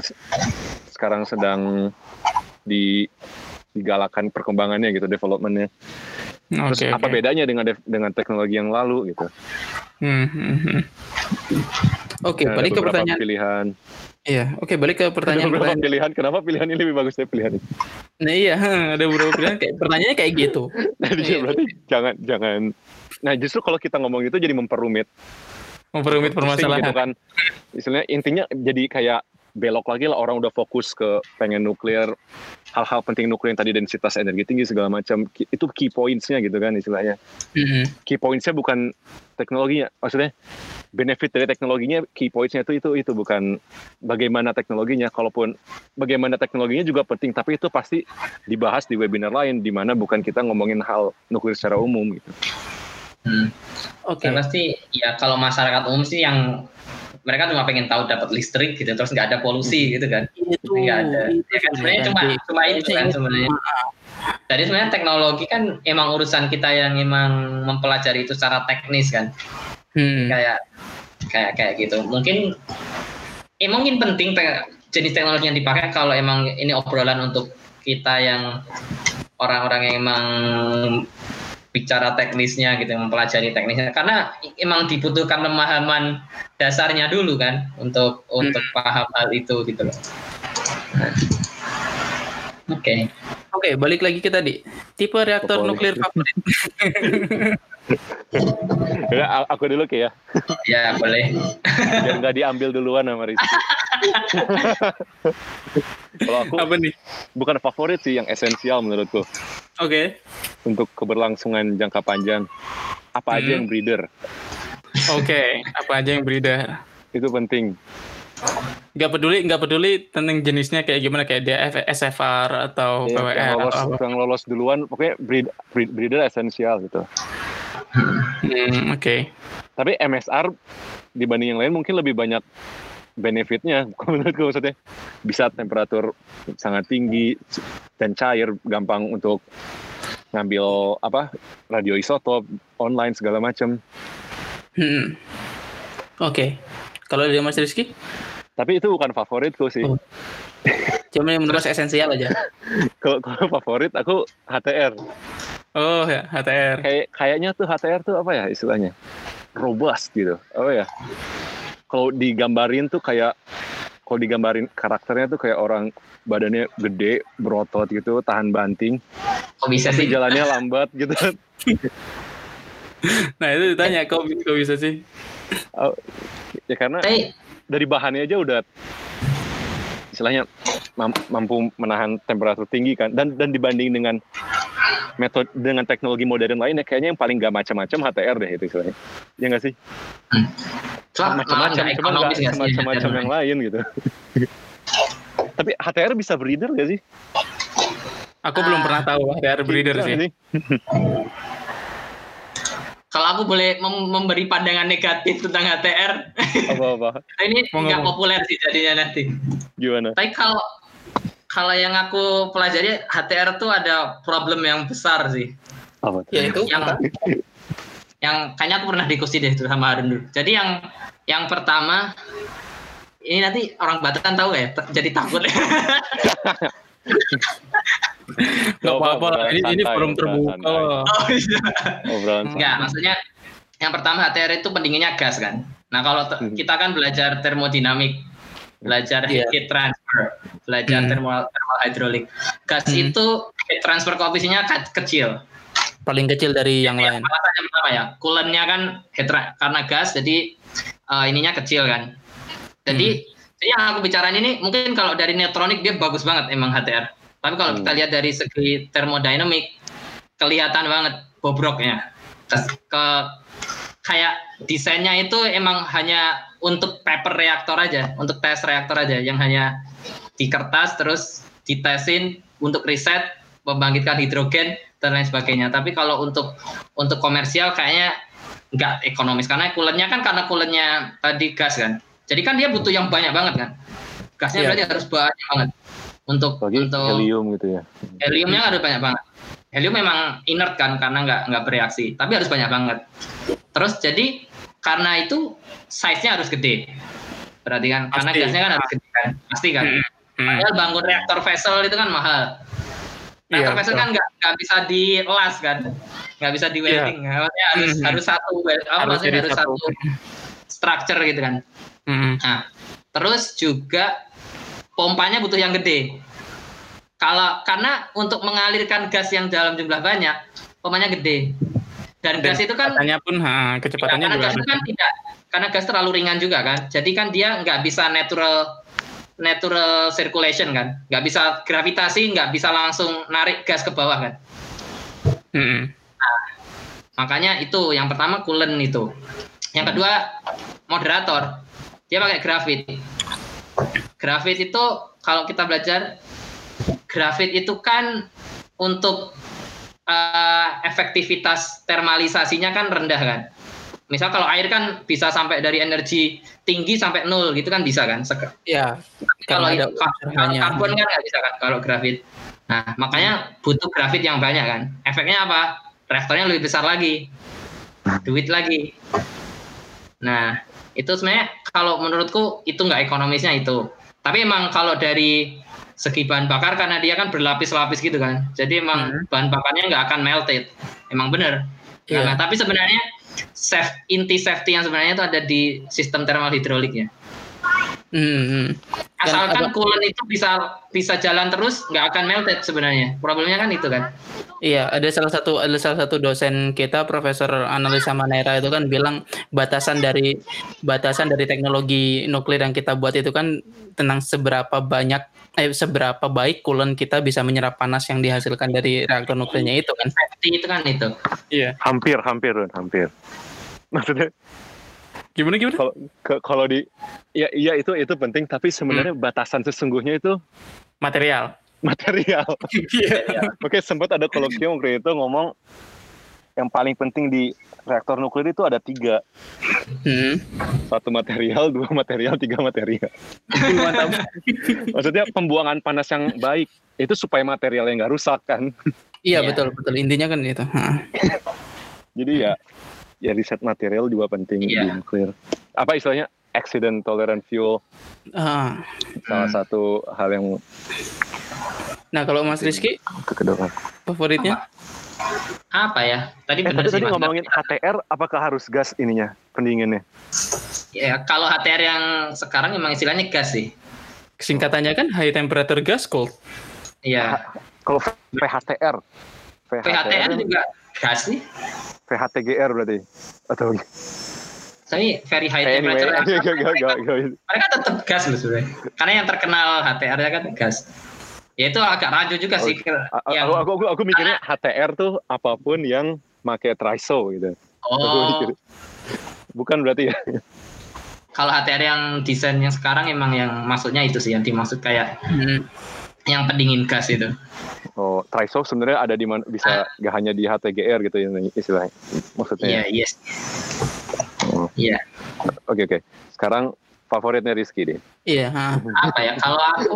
sekarang sedang di digalakan perkembangannya gitu, developmentnya. Terus okay, apa okay. bedanya dengan dengan teknologi yang lalu gitu? Hmm, hmm, hmm. Oke, okay, nah, balik ke pertanyaan. Pilihan. Iya, oke okay, balik ke pertanyaan. Ada beberapa pilihan, kenapa pilihan ini lebih bagus dari pilihan ini? Nah iya, ada beberapa pilihan kayak pertanyaannya kayak gitu. Nah, iya, berarti jangan jangan. Nah justru kalau kita ngomong itu jadi memperumit. Memperumit permasalahan. Gitu kan. Istilahnya intinya jadi kayak belok lagi lah orang udah fokus ke pengen nuklir hal-hal penting nuklir yang tadi densitas energi tinggi segala macam itu key pointsnya gitu kan istilahnya mm-hmm. key pointsnya bukan teknologinya maksudnya benefit dari teknologinya key pointsnya itu itu itu bukan bagaimana teknologinya kalaupun bagaimana teknologinya juga penting tapi itu pasti dibahas di webinar lain di mana bukan kita ngomongin hal nuklir secara umum gitu Hmm. Oke. Okay. pasti ya kalau masyarakat umum sih yang mereka cuma pengen tahu dapat listrik gitu terus nggak ada polusi hmm. gitu kan itu nggak ada ya kan sebenarnya cuma cuma itu kan sebenarnya jadi sebenarnya teknologi kan emang urusan kita yang emang mempelajari itu secara teknis kan hmm. kayak kayak kayak gitu mungkin eh mungkin penting jenis teknologi yang dipakai kalau emang ini obrolan untuk kita yang orang-orang yang emang bicara teknisnya gitu, mempelajari teknisnya. Karena emang dibutuhkan pemahaman dasarnya dulu kan untuk untuk paham hal itu gitu loh. Nah. Oke. Okay. Oke, okay, balik lagi ke tadi. Tipe reaktor nuklir favorit. ya, aku dulu kayak ya. Ya, boleh. Biar nggak diambil duluan sama Rizky. Kalau aku Apa nih? bukan favorit sih, yang esensial menurutku. Oke. Okay. Untuk keberlangsungan jangka panjang. Apa hmm. aja yang breeder? Oke, okay. apa aja yang breeder? Itu penting nggak peduli nggak peduli tentang jenisnya kayak gimana kayak dia SFR atau ya, PWR yang lolos, atau apa. yang lolos duluan pokoknya breed, breed, breeder esensial gitu hmm, oke okay. tapi MSR dibanding yang lain mungkin lebih banyak benefitnya menurutku maksudnya bisa temperatur sangat tinggi dan cair gampang untuk ngambil apa radioisotop online segala macam hmm. oke okay. Kalau dia Mas Rizky? Tapi itu bukan favoritku sih. Oh. Cuma yang menurut esensial aja. Kalau favorit aku HTR. Oh ya, HTR. Kayak kayaknya tuh HTR tuh apa ya istilahnya? Robust gitu. Oh ya. Kalau digambarin tuh kayak kalau digambarin karakternya tuh kayak orang badannya gede, berotot gitu, tahan banting. Kok bisa sih? Jalannya lambat gitu. nah itu ditanya kok, kok bisa sih? Oh, ya karena hey. dari bahannya aja udah istilahnya mampu menahan temperatur tinggi kan dan dan dibanding dengan metode dengan teknologi modern lainnya kayaknya yang paling gak macam-macam HTR deh itu istilahnya ya nggak sih hmm. macam-macam cuma nggak semacam-macam yang lain gitu tapi HTR bisa breeder gak sih aku uh, belum pernah tahu HTR breeder sih, sih. kalau aku boleh mem memberi pandangan negatif tentang HTR, apa-apa. ini nggak populer sih jadinya nanti. Gimana? Tapi kalau kalau yang aku pelajari HTR tuh ada problem yang besar sih. Apa tuh? Yaitu yang yang kayaknya aku pernah diskusi deh itu sama Harun dulu. Jadi yang yang pertama ini nanti orang Batak kan tahu ya, jadi takut. Gak apa-apa lah, ini, ini forum terbuka. Oh iya. Enggak, maksudnya yang pertama HTR itu pendinginnya gas kan. Nah kalau hmm. kita kan belajar termodinamik, belajar yeah. heat transfer, belajar hmm. thermal, thermal hidrolik. Gas hmm. itu heat transfer koefisiennya kecil. Paling kecil dari yang ya, lain. Alasannya pertama ya, coolant-nya kan heat karena gas jadi uh, ininya kecil kan. Jadi hmm. jadi yang aku bicarain ini mungkin kalau dari neutronik dia bagus banget emang HTR. Tapi kalau hmm. kita lihat dari segi termodinamik, kelihatan banget bobroknya. Ke kayak desainnya itu emang hanya untuk paper reaktor aja, untuk tes reaktor aja, yang hanya di kertas terus ditesin untuk riset, membangkitkan hidrogen dan lain sebagainya. Tapi kalau untuk untuk komersial kayaknya nggak ekonomis karena kulennya kan karena kulennya tadi gas kan. Jadi kan dia butuh yang banyak banget kan. Gasnya yeah. berarti harus banyak banget untuk Bagi untuk helium gitu ya heliumnya ada banyak banget helium memang inert kan karena nggak nggak bereaksi tapi harus banyak banget terus jadi karena itu size nya harus gede berarti kan pasti. karena gasnya kan harus gede kan pasti kan hmm. hmm. bangun reaktor vessel itu kan mahal reaktor iya, vessel kan nggak nggak bisa dielas kan nggak bisa di iya. welding yeah. harus hmm. harus satu harus, harus satu. satu structure gitu kan hmm. nah terus juga pompanya butuh yang gede. Kalau karena untuk mengalirkan gas yang dalam jumlah banyak, pompanya gede. Dan, Dan gas itu kan kecepatannya pun ha, kecepatannya ya, karena gas itu kan tidak karena gas terlalu ringan juga kan. Jadi kan dia nggak bisa natural natural circulation kan, nggak bisa gravitasi, nggak bisa langsung narik gas ke bawah kan. Mm -hmm. nah, makanya itu yang pertama coolant itu. Yang kedua moderator, dia pakai grafit. Grafit itu kalau kita belajar grafit itu kan untuk uh, efektivitas termalisasinya kan rendah kan. Misal kalau air kan bisa sampai dari energi tinggi sampai nol gitu kan bisa kan? Iya. Kalau ada karbon kan nggak bisa kan kalau grafit. Nah makanya butuh grafit yang banyak kan. Efeknya apa? Reaktornya lebih besar lagi, duit lagi. Nah itu sebenarnya kalau menurutku itu nggak ekonomisnya itu Tapi emang kalau dari segi bahan bakar karena dia kan berlapis-lapis gitu kan. Jadi emang hmm. bahan bakarnya nggak akan melted. Emang bener. Yeah. Nah, tapi sebenarnya safe, inti safety yang sebenarnya itu ada di sistem thermal hidroliknya. Hmm. Asalkan coolant itu bisa bisa jalan terus, nggak akan melted sebenarnya. Problemnya kan itu kan. Iya, ada salah satu ada salah satu dosen kita Profesor Analisa Manera itu kan bilang batasan dari batasan dari teknologi nuklir yang kita buat itu kan tentang seberapa banyak eh seberapa baik coolant kita bisa menyerap panas yang dihasilkan dari reaktor nuklirnya itu kan. Itu kan itu. Iya. Hampir hampir hampir. Maksudnya Gimana gimana? Kalau kalau di ya iya itu itu penting tapi sebenarnya hmm. batasan sesungguhnya itu material. Material. Iya. Oke, sempat ada kolokium waktu itu ngomong yang paling penting di reaktor nuklir itu ada tiga. Hmm. Satu material, dua material, tiga material. Maksudnya pembuangan panas yang baik itu supaya material yang nggak rusak kan. Iya, yeah. betul betul intinya kan itu. Jadi ya ya riset material juga penting yeah. di nuklir. Apa istilahnya accident tolerant fuel? Uh. Salah hmm. satu hal yang. Nah kalau Mas Rizky, kekedokan. favoritnya? Apa? Apa ya? Tadi eh, tadi, tadi ngomongin HTR, apakah harus gas ininya pendinginnya? Ya kalau HTR yang sekarang memang istilahnya gas sih. Singkatannya kan high temperature gas cold. Iya. Kalau VHTR, VHTR, VHTR juga gas nih. VHTGR berarti atau tapi very high anyway, temperature anyway, mereka tetap gas loh sebenarnya karena yang terkenal HTR ya kan gas ya itu agak rancu juga oh, sih yang, aku, aku, aku, mikirnya karena, HTR tuh apa pun yang pakai triso gitu oh bukan berarti ya kalau HTR yang desainnya sekarang emang yang maksudnya itu sih yang dimaksud kayak hmm yang pendingin gas itu. Oh, trisoft sebenarnya ada di mana bisa ah. gak hanya di HTGR gitu ya istilahnya. Maksudnya. Iya, yeah, yes. Oh. Iya. Oke, oke. Sekarang favoritnya Rizky deh. Iya, Apa ya? Kalau aku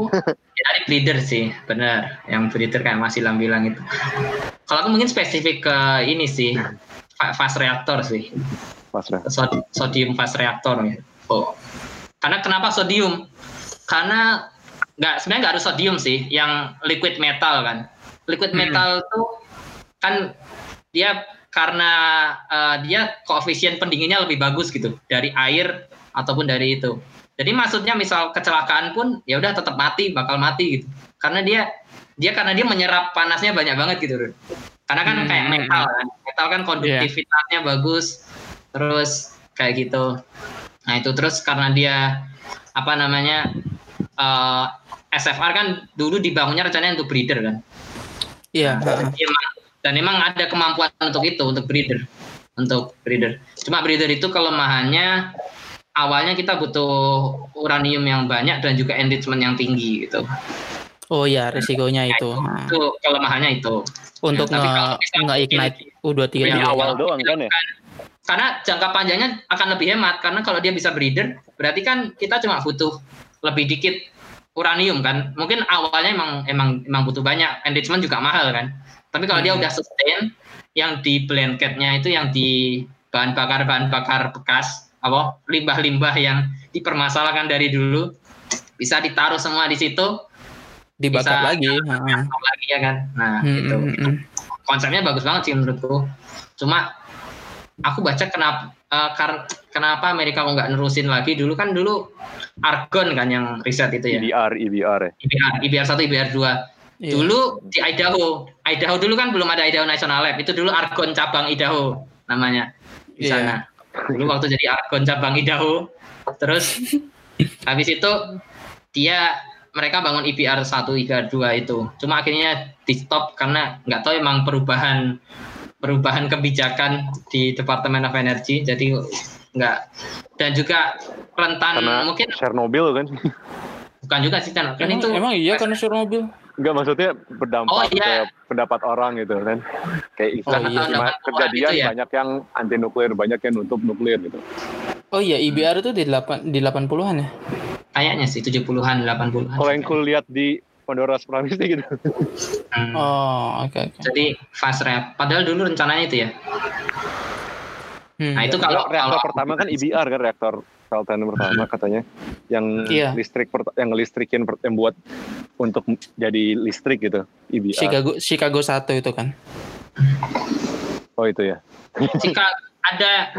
ya dari breeder sih, benar. Yang breeder kayak masih bilang itu. Kalau aku mungkin spesifik ke ini sih, fast reaktor sih. Fast reaktor. Sodium fast reaktor ya. Oh. Karena kenapa sodium? Karena nggak sebenarnya nggak harus sodium sih yang liquid metal kan liquid hmm. metal tuh kan dia karena uh, dia koefisien pendinginnya lebih bagus gitu dari air ataupun dari itu jadi maksudnya misal kecelakaan pun ya udah tetap mati bakal mati gitu karena dia dia karena dia menyerap panasnya banyak banget gitu karena kan hmm. kayak metal kan metal kan konduktivitasnya yeah. bagus terus kayak gitu nah itu terus karena dia apa namanya uh, SFR kan dulu dibangunnya rencananya untuk breeder kan. Iya. Dan memang ada kemampuan untuk itu, untuk breeder, untuk breeder. Cuma breeder itu kelemahannya awalnya kita butuh uranium yang banyak dan juga enrichment yang tinggi gitu. Oh ya, risikonya itu. Nah, itu, kelemahannya itu. Untuk ya, nggak ignite U23 di awal doang kan ya? Karena jangka panjangnya akan lebih hemat karena kalau dia bisa breeder, berarti kan kita cuma butuh lebih dikit uranium kan mungkin awalnya emang emang emang butuh banyak enrichment juga mahal kan tapi kalau hmm. dia udah sustain yang di blanketnya itu yang di bahan bakar bahan bakar bekas apa limbah-limbah yang dipermasalahkan dari dulu bisa ditaruh semua di situ dibakar bisa lagi lagi ya kan? Nah hmm, itu, hmm, itu hmm. konsepnya bagus banget sih menurutku. Cuma aku baca kenapa uh, karena kenapa Amerika kok nggak nerusin lagi? Dulu kan dulu Argon kan yang riset itu ya? IBR IBR ya. IBR IBR satu IBR dua. Yeah. dulu di Idaho Idaho dulu kan belum ada Idaho National Lab. Itu dulu Argon cabang Idaho namanya di yeah. sana dulu waktu jadi Argon cabang Idaho. Terus habis itu dia mereka bangun IBR 1, IBR 2 itu. Cuma akhirnya di stop karena nggak tahu emang perubahan perubahan kebijakan di Departemen of Energy. Jadi enggak dan juga rentan karena mungkin Chernobyl kan? Bukan juga sih kan, emang, itu emang iya karena Chernobyl Enggak maksudnya berdampak oh, iya. ke pendapat orang gitu kan. Kayak istilah oh, iya. kejadian ya? banyak yang anti nuklir, banyak yang nutup nuklir gitu. Oh iya, IBR itu di 8 di 80-an ya? Kayaknya sih 70-an, 80-an. Kalau yang kulihat di Honduras Provinsi gitu. Hmm. Oh, oke okay, Okay. Jadi fast rap. Padahal dulu rencananya itu ya. Hmm. Nah itu kalau reaktor kalau, pertama kan IBR kan reaktor Sultan pertama katanya yang Iya. listrik yang listrikin per- yang buat untuk jadi listrik gitu IBR. Chicago Chicago satu itu kan. Oh itu ya. Jika ada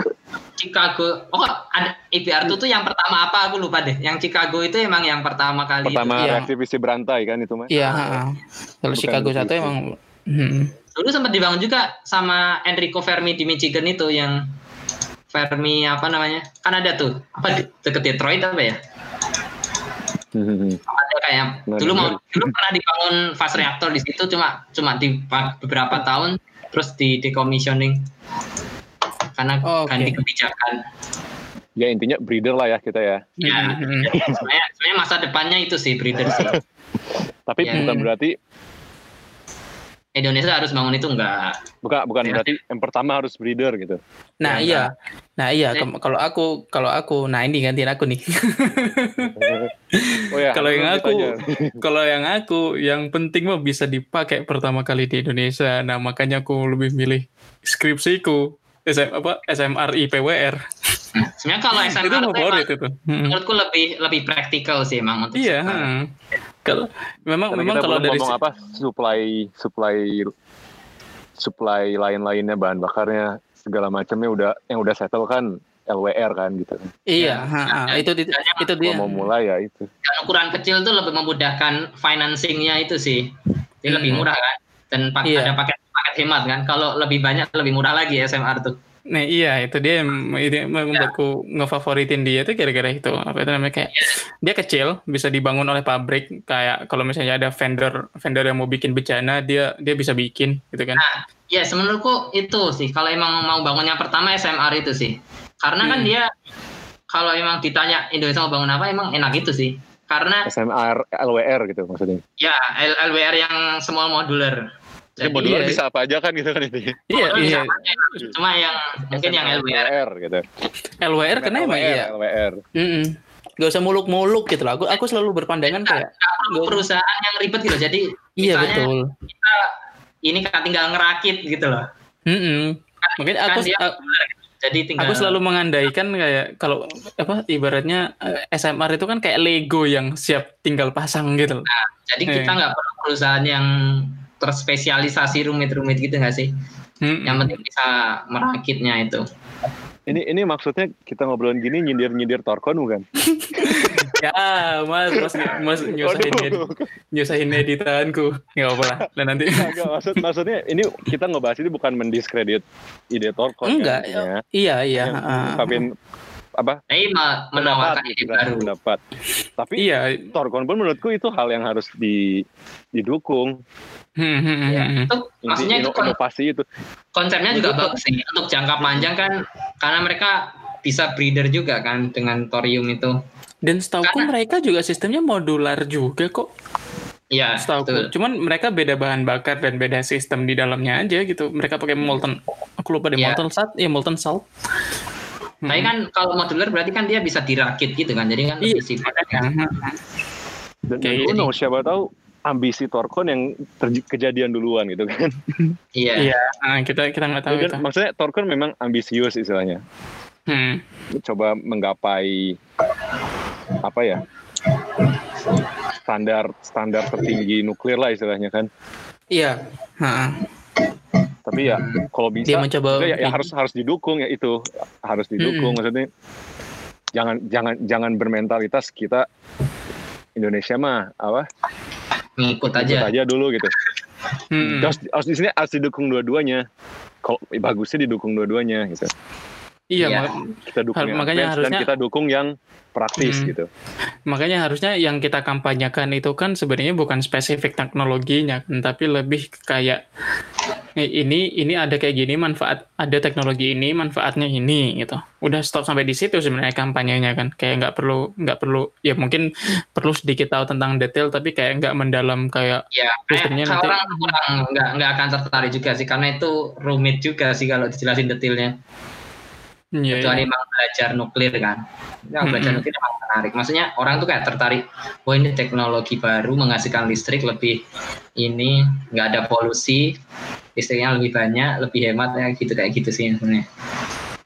Chicago, oh ada IBR itu tuh yang pertama apa aku lupa deh. Yang Chicago itu emang yang pertama kali. itu. Pertama Iya. reaktif besi berantai kan itu mah. Iya, heeh. Kalau Bukan Chicago satu emang hmm. Dulu sempat dibangun juga sama Enrico Fermi di Michigan itu yang Fermi apa namanya? Kan ada tuh apa di- deket Detroit apa ya? Hmm. Ada kayak dulu mau dulu pernah dibangun fast reaktor di situ cuma cuma di pa- beberapa tahun terus di decommissioning karena Oh, oke. ganti kebijakan. ya intinya breeder lah ya kita ya. Ya, sebenarnya sebenarnya masa depannya itu sih breeder sih. Tapi Ya. bukan berarti Indonesia harus bangun itu enggak. bukan bukan Ya. berarti yang pertama harus breeder gitu. Nah, Ya, iya. Nah, iya Eh. Kalau aku kalau aku nah ini gantiin aku nih. Oh ya. Kalau yang aku- kalau yang aku yang penting mah bisa dipakai pertama kali di Indonesia. Nah, makanya aku lebih milih skripsiku SM, apa SMRI PWR. Sebenarnya kalau itu SMR itu favorit emang itu. Hmm. menurutku lebih lebih praktikal sih emang untuk Iya, hmm. kalau memang Karena memang kita kalau dari apa supply supply supply lain-lainnya bahan bakarnya segala macamnya udah yang udah settle kan LWR kan gitu. iya, ha, ha, itu itu, itu dia. Kalau mau mulai ya itu. Dan ukuran kecil tuh lebih memudahkan financingnya itu sih. Jadi lebih Hmm. murah kan. Dan pak- Iya. ada paket paket hemat kan. Kalau lebih banyak lebih murah lagi SMR tuh. Nah iya itu dia yang itu yang membuatku ngefavoritin dia itu kira-kira itu apa itu namanya kayak dia kecil bisa dibangun oleh pabrik kayak kalau misalnya ada vendor vendor yang mau bikin bencana dia dia bisa bikin gitu kan Ya, menurutku itu sih. Kalau emang mau bangun yang pertama SMR itu sih. Karena kan Hmm. dia kalau emang ditanya Indonesia mau bangun apa emang enak itu sih. Karena SMR LWR gitu maksudnya. ya L- LWR yang small modular. Jadi modular iya. bisa apa aja kan gitu kan itu. iya iya. Cuma yang mungkin yang LWR. LWR gitu. LWR karena emang LWR, iya LWR. Mm-mm. Gak usah muluk-muluk gitu lah. Aku aku selalu berpandangan kayak perusahaan yang ribet gitu. Jadi iya betul. kita ini kan tinggal ngerakit gitu loh. Makanya Kan aku dia a- Jadi tinggal aku selalu mengandaikan kayak kalau apa ibaratnya eh, SMR itu kan kayak Lego yang siap tinggal pasang gitu. loh. jadi kita Eh. nggak perlu perusahaan yang terspesialisasi rumit-rumit gitu nggak sih? Mm-mm. Yang penting bisa merakitnya itu. Ini ini maksudnya kita ngobrolin gini nyindir-nyindir Torkon bukan? Ya, mas, mas, mas nyusahin, ed, Waduh. nyusahin editanku. Nggak apa lah. Dan nanti Enggak, maksud maksudnya ini kita ngebahas ini bukan mendiskredit ide Torkon enggak. kan, ya. Iya, iya. Ah. ungkapin apa? Tapi me- menawarkan ide gitu kan, baru. pendapat. Tapi Iya. Torkon pun menurutku itu hal yang harus di, didukung. Hmm, hmm, hmm, Ya, hmm. itu maksudnya itu ino- kon- inovasi itu. konsepnya juga Itu- bagus sih untuk jangka panjang kan karena mereka bisa breeder juga kan dengan thorium itu. Dan setauku Karena- mereka juga sistemnya modular juga kok. Iya, Setauku. betul. Cuman mereka beda bahan bakar dan beda sistem di dalamnya aja gitu. Mereka pakai molten. Aku lupa deh Iya. molten salt. Ya molten salt. Tapi Hmm. kan kalau modular berarti kan dia bisa dirakit gitu kan. Jadi kan Iya. lebih sifatnya. Dan, Kayak dan who ini. knows, siapa tahu ambisi Torkon yang terj- kejadian duluan gitu kan. Iya. Iya. Nah, kita kita nggak tahu Kan itu. Maksudnya Torkon memang ambisius istilahnya. Hmm. Coba menggapai apa ya? standar standar tertinggi nuklir lah istilahnya kan. Iya. Ha. Tapi ya kalau bisa Dia mencoba ya, ya harus harus didukung ya itu harus didukung Mm-mm. maksudnya jangan jangan jangan bermentalitas kita Indonesia mah apa Ngikut ikut aja. aja dulu gitu Hmm. harus, harus di sini harus didukung dua-duanya kalau bagusnya didukung dua-duanya gitu Iya, Iya. mak- kita dukung Hal- yang makanya advance dan harusnya- kita dukung yang praktis Hmm. gitu makanya harusnya yang kita kampanyekan itu kan sebenarnya bukan spesifik teknologinya, tapi lebih kayak ini ini ada kayak gini manfaat ada teknologi ini manfaatnya ini gitu. Udah stop sampai di situ sebenarnya kampanyenya kan. Kayak nggak perlu nggak perlu ya mungkin perlu sedikit tahu tentang detail tapi kayak nggak mendalam kayak Ya, Sistemnya nanti- orang kurang nggak nggak akan tertarik juga sih karena itu rumit juga sih kalau dijelasin detailnya. ya, Kecuali emang belajar nuklir kan. Ya, belajar Mm-mm. nuklir emang menarik. Maksudnya orang tuh kayak tertarik, wah ini teknologi baru menghasilkan listrik lebih ini nggak ada polusi, listriknya lebih banyak, lebih hemat ya gitu kayak gitu sih sebenarnya.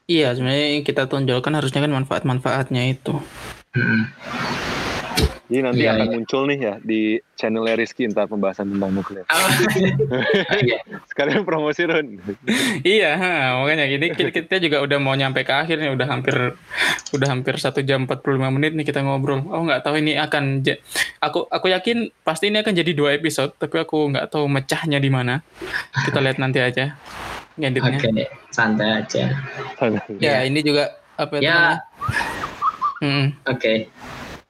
Iya, sebenarnya kita tonjolkan harusnya kan manfaat-manfaatnya itu. Mm-mm. Jadi nanti Iya, akan iya. muncul nih ya di channelnya Rizky ntar pembahasan tentang nuklir. Oh, iya. Sekalian promosi Ron. Iya, ha, makanya gini kita, juga udah mau nyampe ke akhir nih, udah hampir udah hampir satu jam 45 menit nih kita ngobrol. Oh nggak tahu ini akan aku aku yakin pasti ini akan jadi dua episode, tapi aku nggak tahu mecahnya di mana. Kita lihat nanti aja ngeditnya. Oke, santai aja. Ya ini juga apa Ya. namanya? Mm, Oke.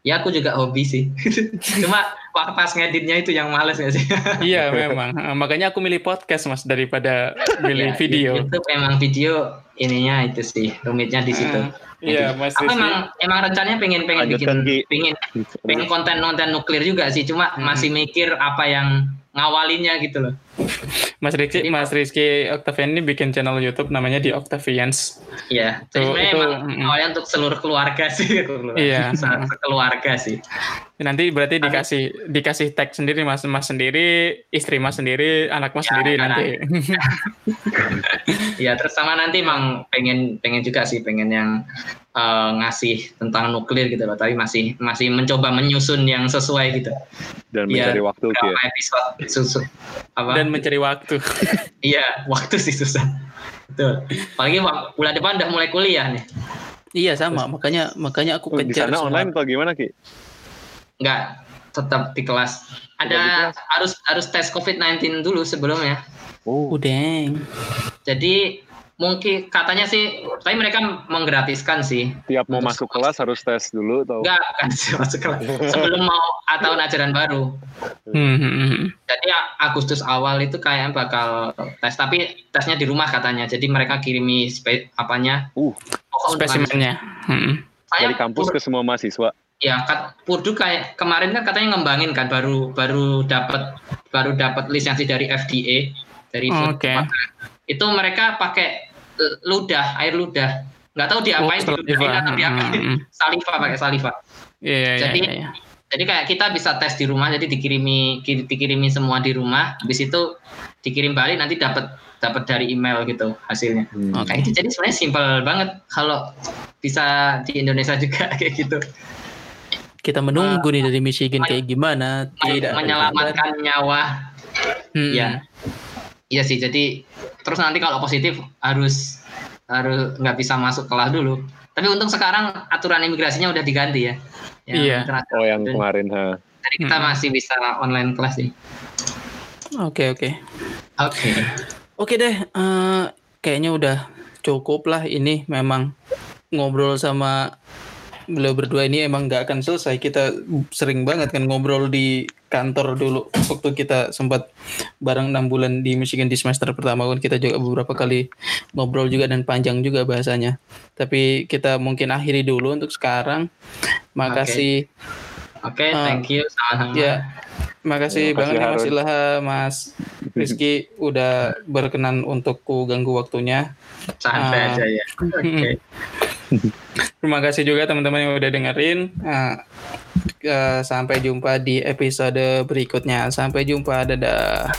Ya aku juga hobi sih. Cuma waktu pas ngeditnya itu yang males gak sih? iya memang, Eh, makanya aku milih podcast mas daripada milih Ya, video. YouTube emang video ininya itu sih rumitnya di situ. Eh, Iya mas Aku emang emang rencananya pengen pengen Lanjutkan, bikin pengen pengen konten konten nuklir juga sih. Cuma Hmm. masih mikir apa yang ngawalinnya gitu loh. Mas Rizky, Jadi- Mas Rizky Octavian ini bikin channel YouTube namanya di Octavians. Iya. Tuh, sebenarnya itu, emang mm. awalnya untuk seluruh keluarga sih. Iya. Se- Sekeluarga sih. Nanti berarti dikasih dikasih tag sendiri mas mas sendiri, istri mas sendiri, anak mas Ya, sendiri kan. nanti. Iya, terus sama nanti emang pengen pengen juga sih pengen yang eh, ngasih tentang nuklir gitu loh, tapi masih masih mencoba menyusun yang sesuai gitu. Dan Iya, mencari waktu Ki, ya. Episode susu apa? Dan mencari waktu. Iya, waktu sih susah. Betul. Apalagi bulan depan udah mulai kuliah nih. iya sama, makanya makanya aku Oh, di kejar sana semua. online atau gimana Ki? Enggak, tetap di kelas. Tetap di Ada kelas? harus harus tes COVID-19 dulu sebelumnya. Oh, Udeng. Jadi mungkin katanya sih, tapi mereka menggratiskan sih. tiap mau Untuk masuk kelas harus tes dulu atau? Enggak, kan masuk kelas. Sebelum mau tahun ajaran baru. Hmm, hmm, hmm. Jadi A- Agustus awal itu kayak bakal tes, tapi tesnya di rumah katanya. Jadi mereka kirimi spe, apanya? Uh. Spesimennya. Hmm. Dari kampus ke semua mahasiswa. ya kat, Purdu kayak kemarin kan katanya ngembangin kan baru baru dapat baru dapat lisensi dari FDA dari Oh. Makanan. Itu mereka pakai ludah, air ludah. Nggak tahu diapain, Oh, diludahin saliva. atau diapain. Hmm, hmm. Saliva pakai saliva. Iya, iya, Jadi- iya, iya. Jadi kayak kita bisa tes di rumah, jadi dikirimi ki- dikirimi semua di rumah, habis itu dikirim balik nanti dapat dapat dari email gitu hasilnya. Hmm. Oke. Kayak gitu. Jadi sebenarnya simpel banget kalau bisa di Indonesia juga kayak gitu. Kita menunggu nih dari Michigan kayak gimana. Tidak. menyelamatkan nyawa. Hmm. Iya. Iya sih. Jadi terus nanti kalau positif harus harus nggak bisa masuk kelas dulu. Tapi untung sekarang aturan imigrasinya udah diganti ya. Yang Iya. internasional. Oh yang kemarin ha. Jadi kita Mm-mm. masih bisa online kelas sih. Oke, oke. Oke. Oke deh, eh, kayaknya udah cukup lah ini memang ngobrol sama beliau berdua ini emang nggak akan selesai. Kita sering banget kan ngobrol di kantor dulu waktu kita sempat bareng enam bulan di Michigan di semester pertama kan kita juga beberapa kali ngobrol juga dan panjang juga bahasanya. Tapi kita mungkin akhiri dulu untuk sekarang. Makasih. Oke, Ah, thank you sama-sama. Ya, makasih Terima banget nih Mas. Ilaha, Mas Rizky udah berkenan untuk ku ganggu waktunya. Santai Ah. aja ya. Oke. Terima kasih juga teman-teman yang udah dengerin. Nah, eh, sampai jumpa di episode berikutnya. Sampai jumpa, dadah.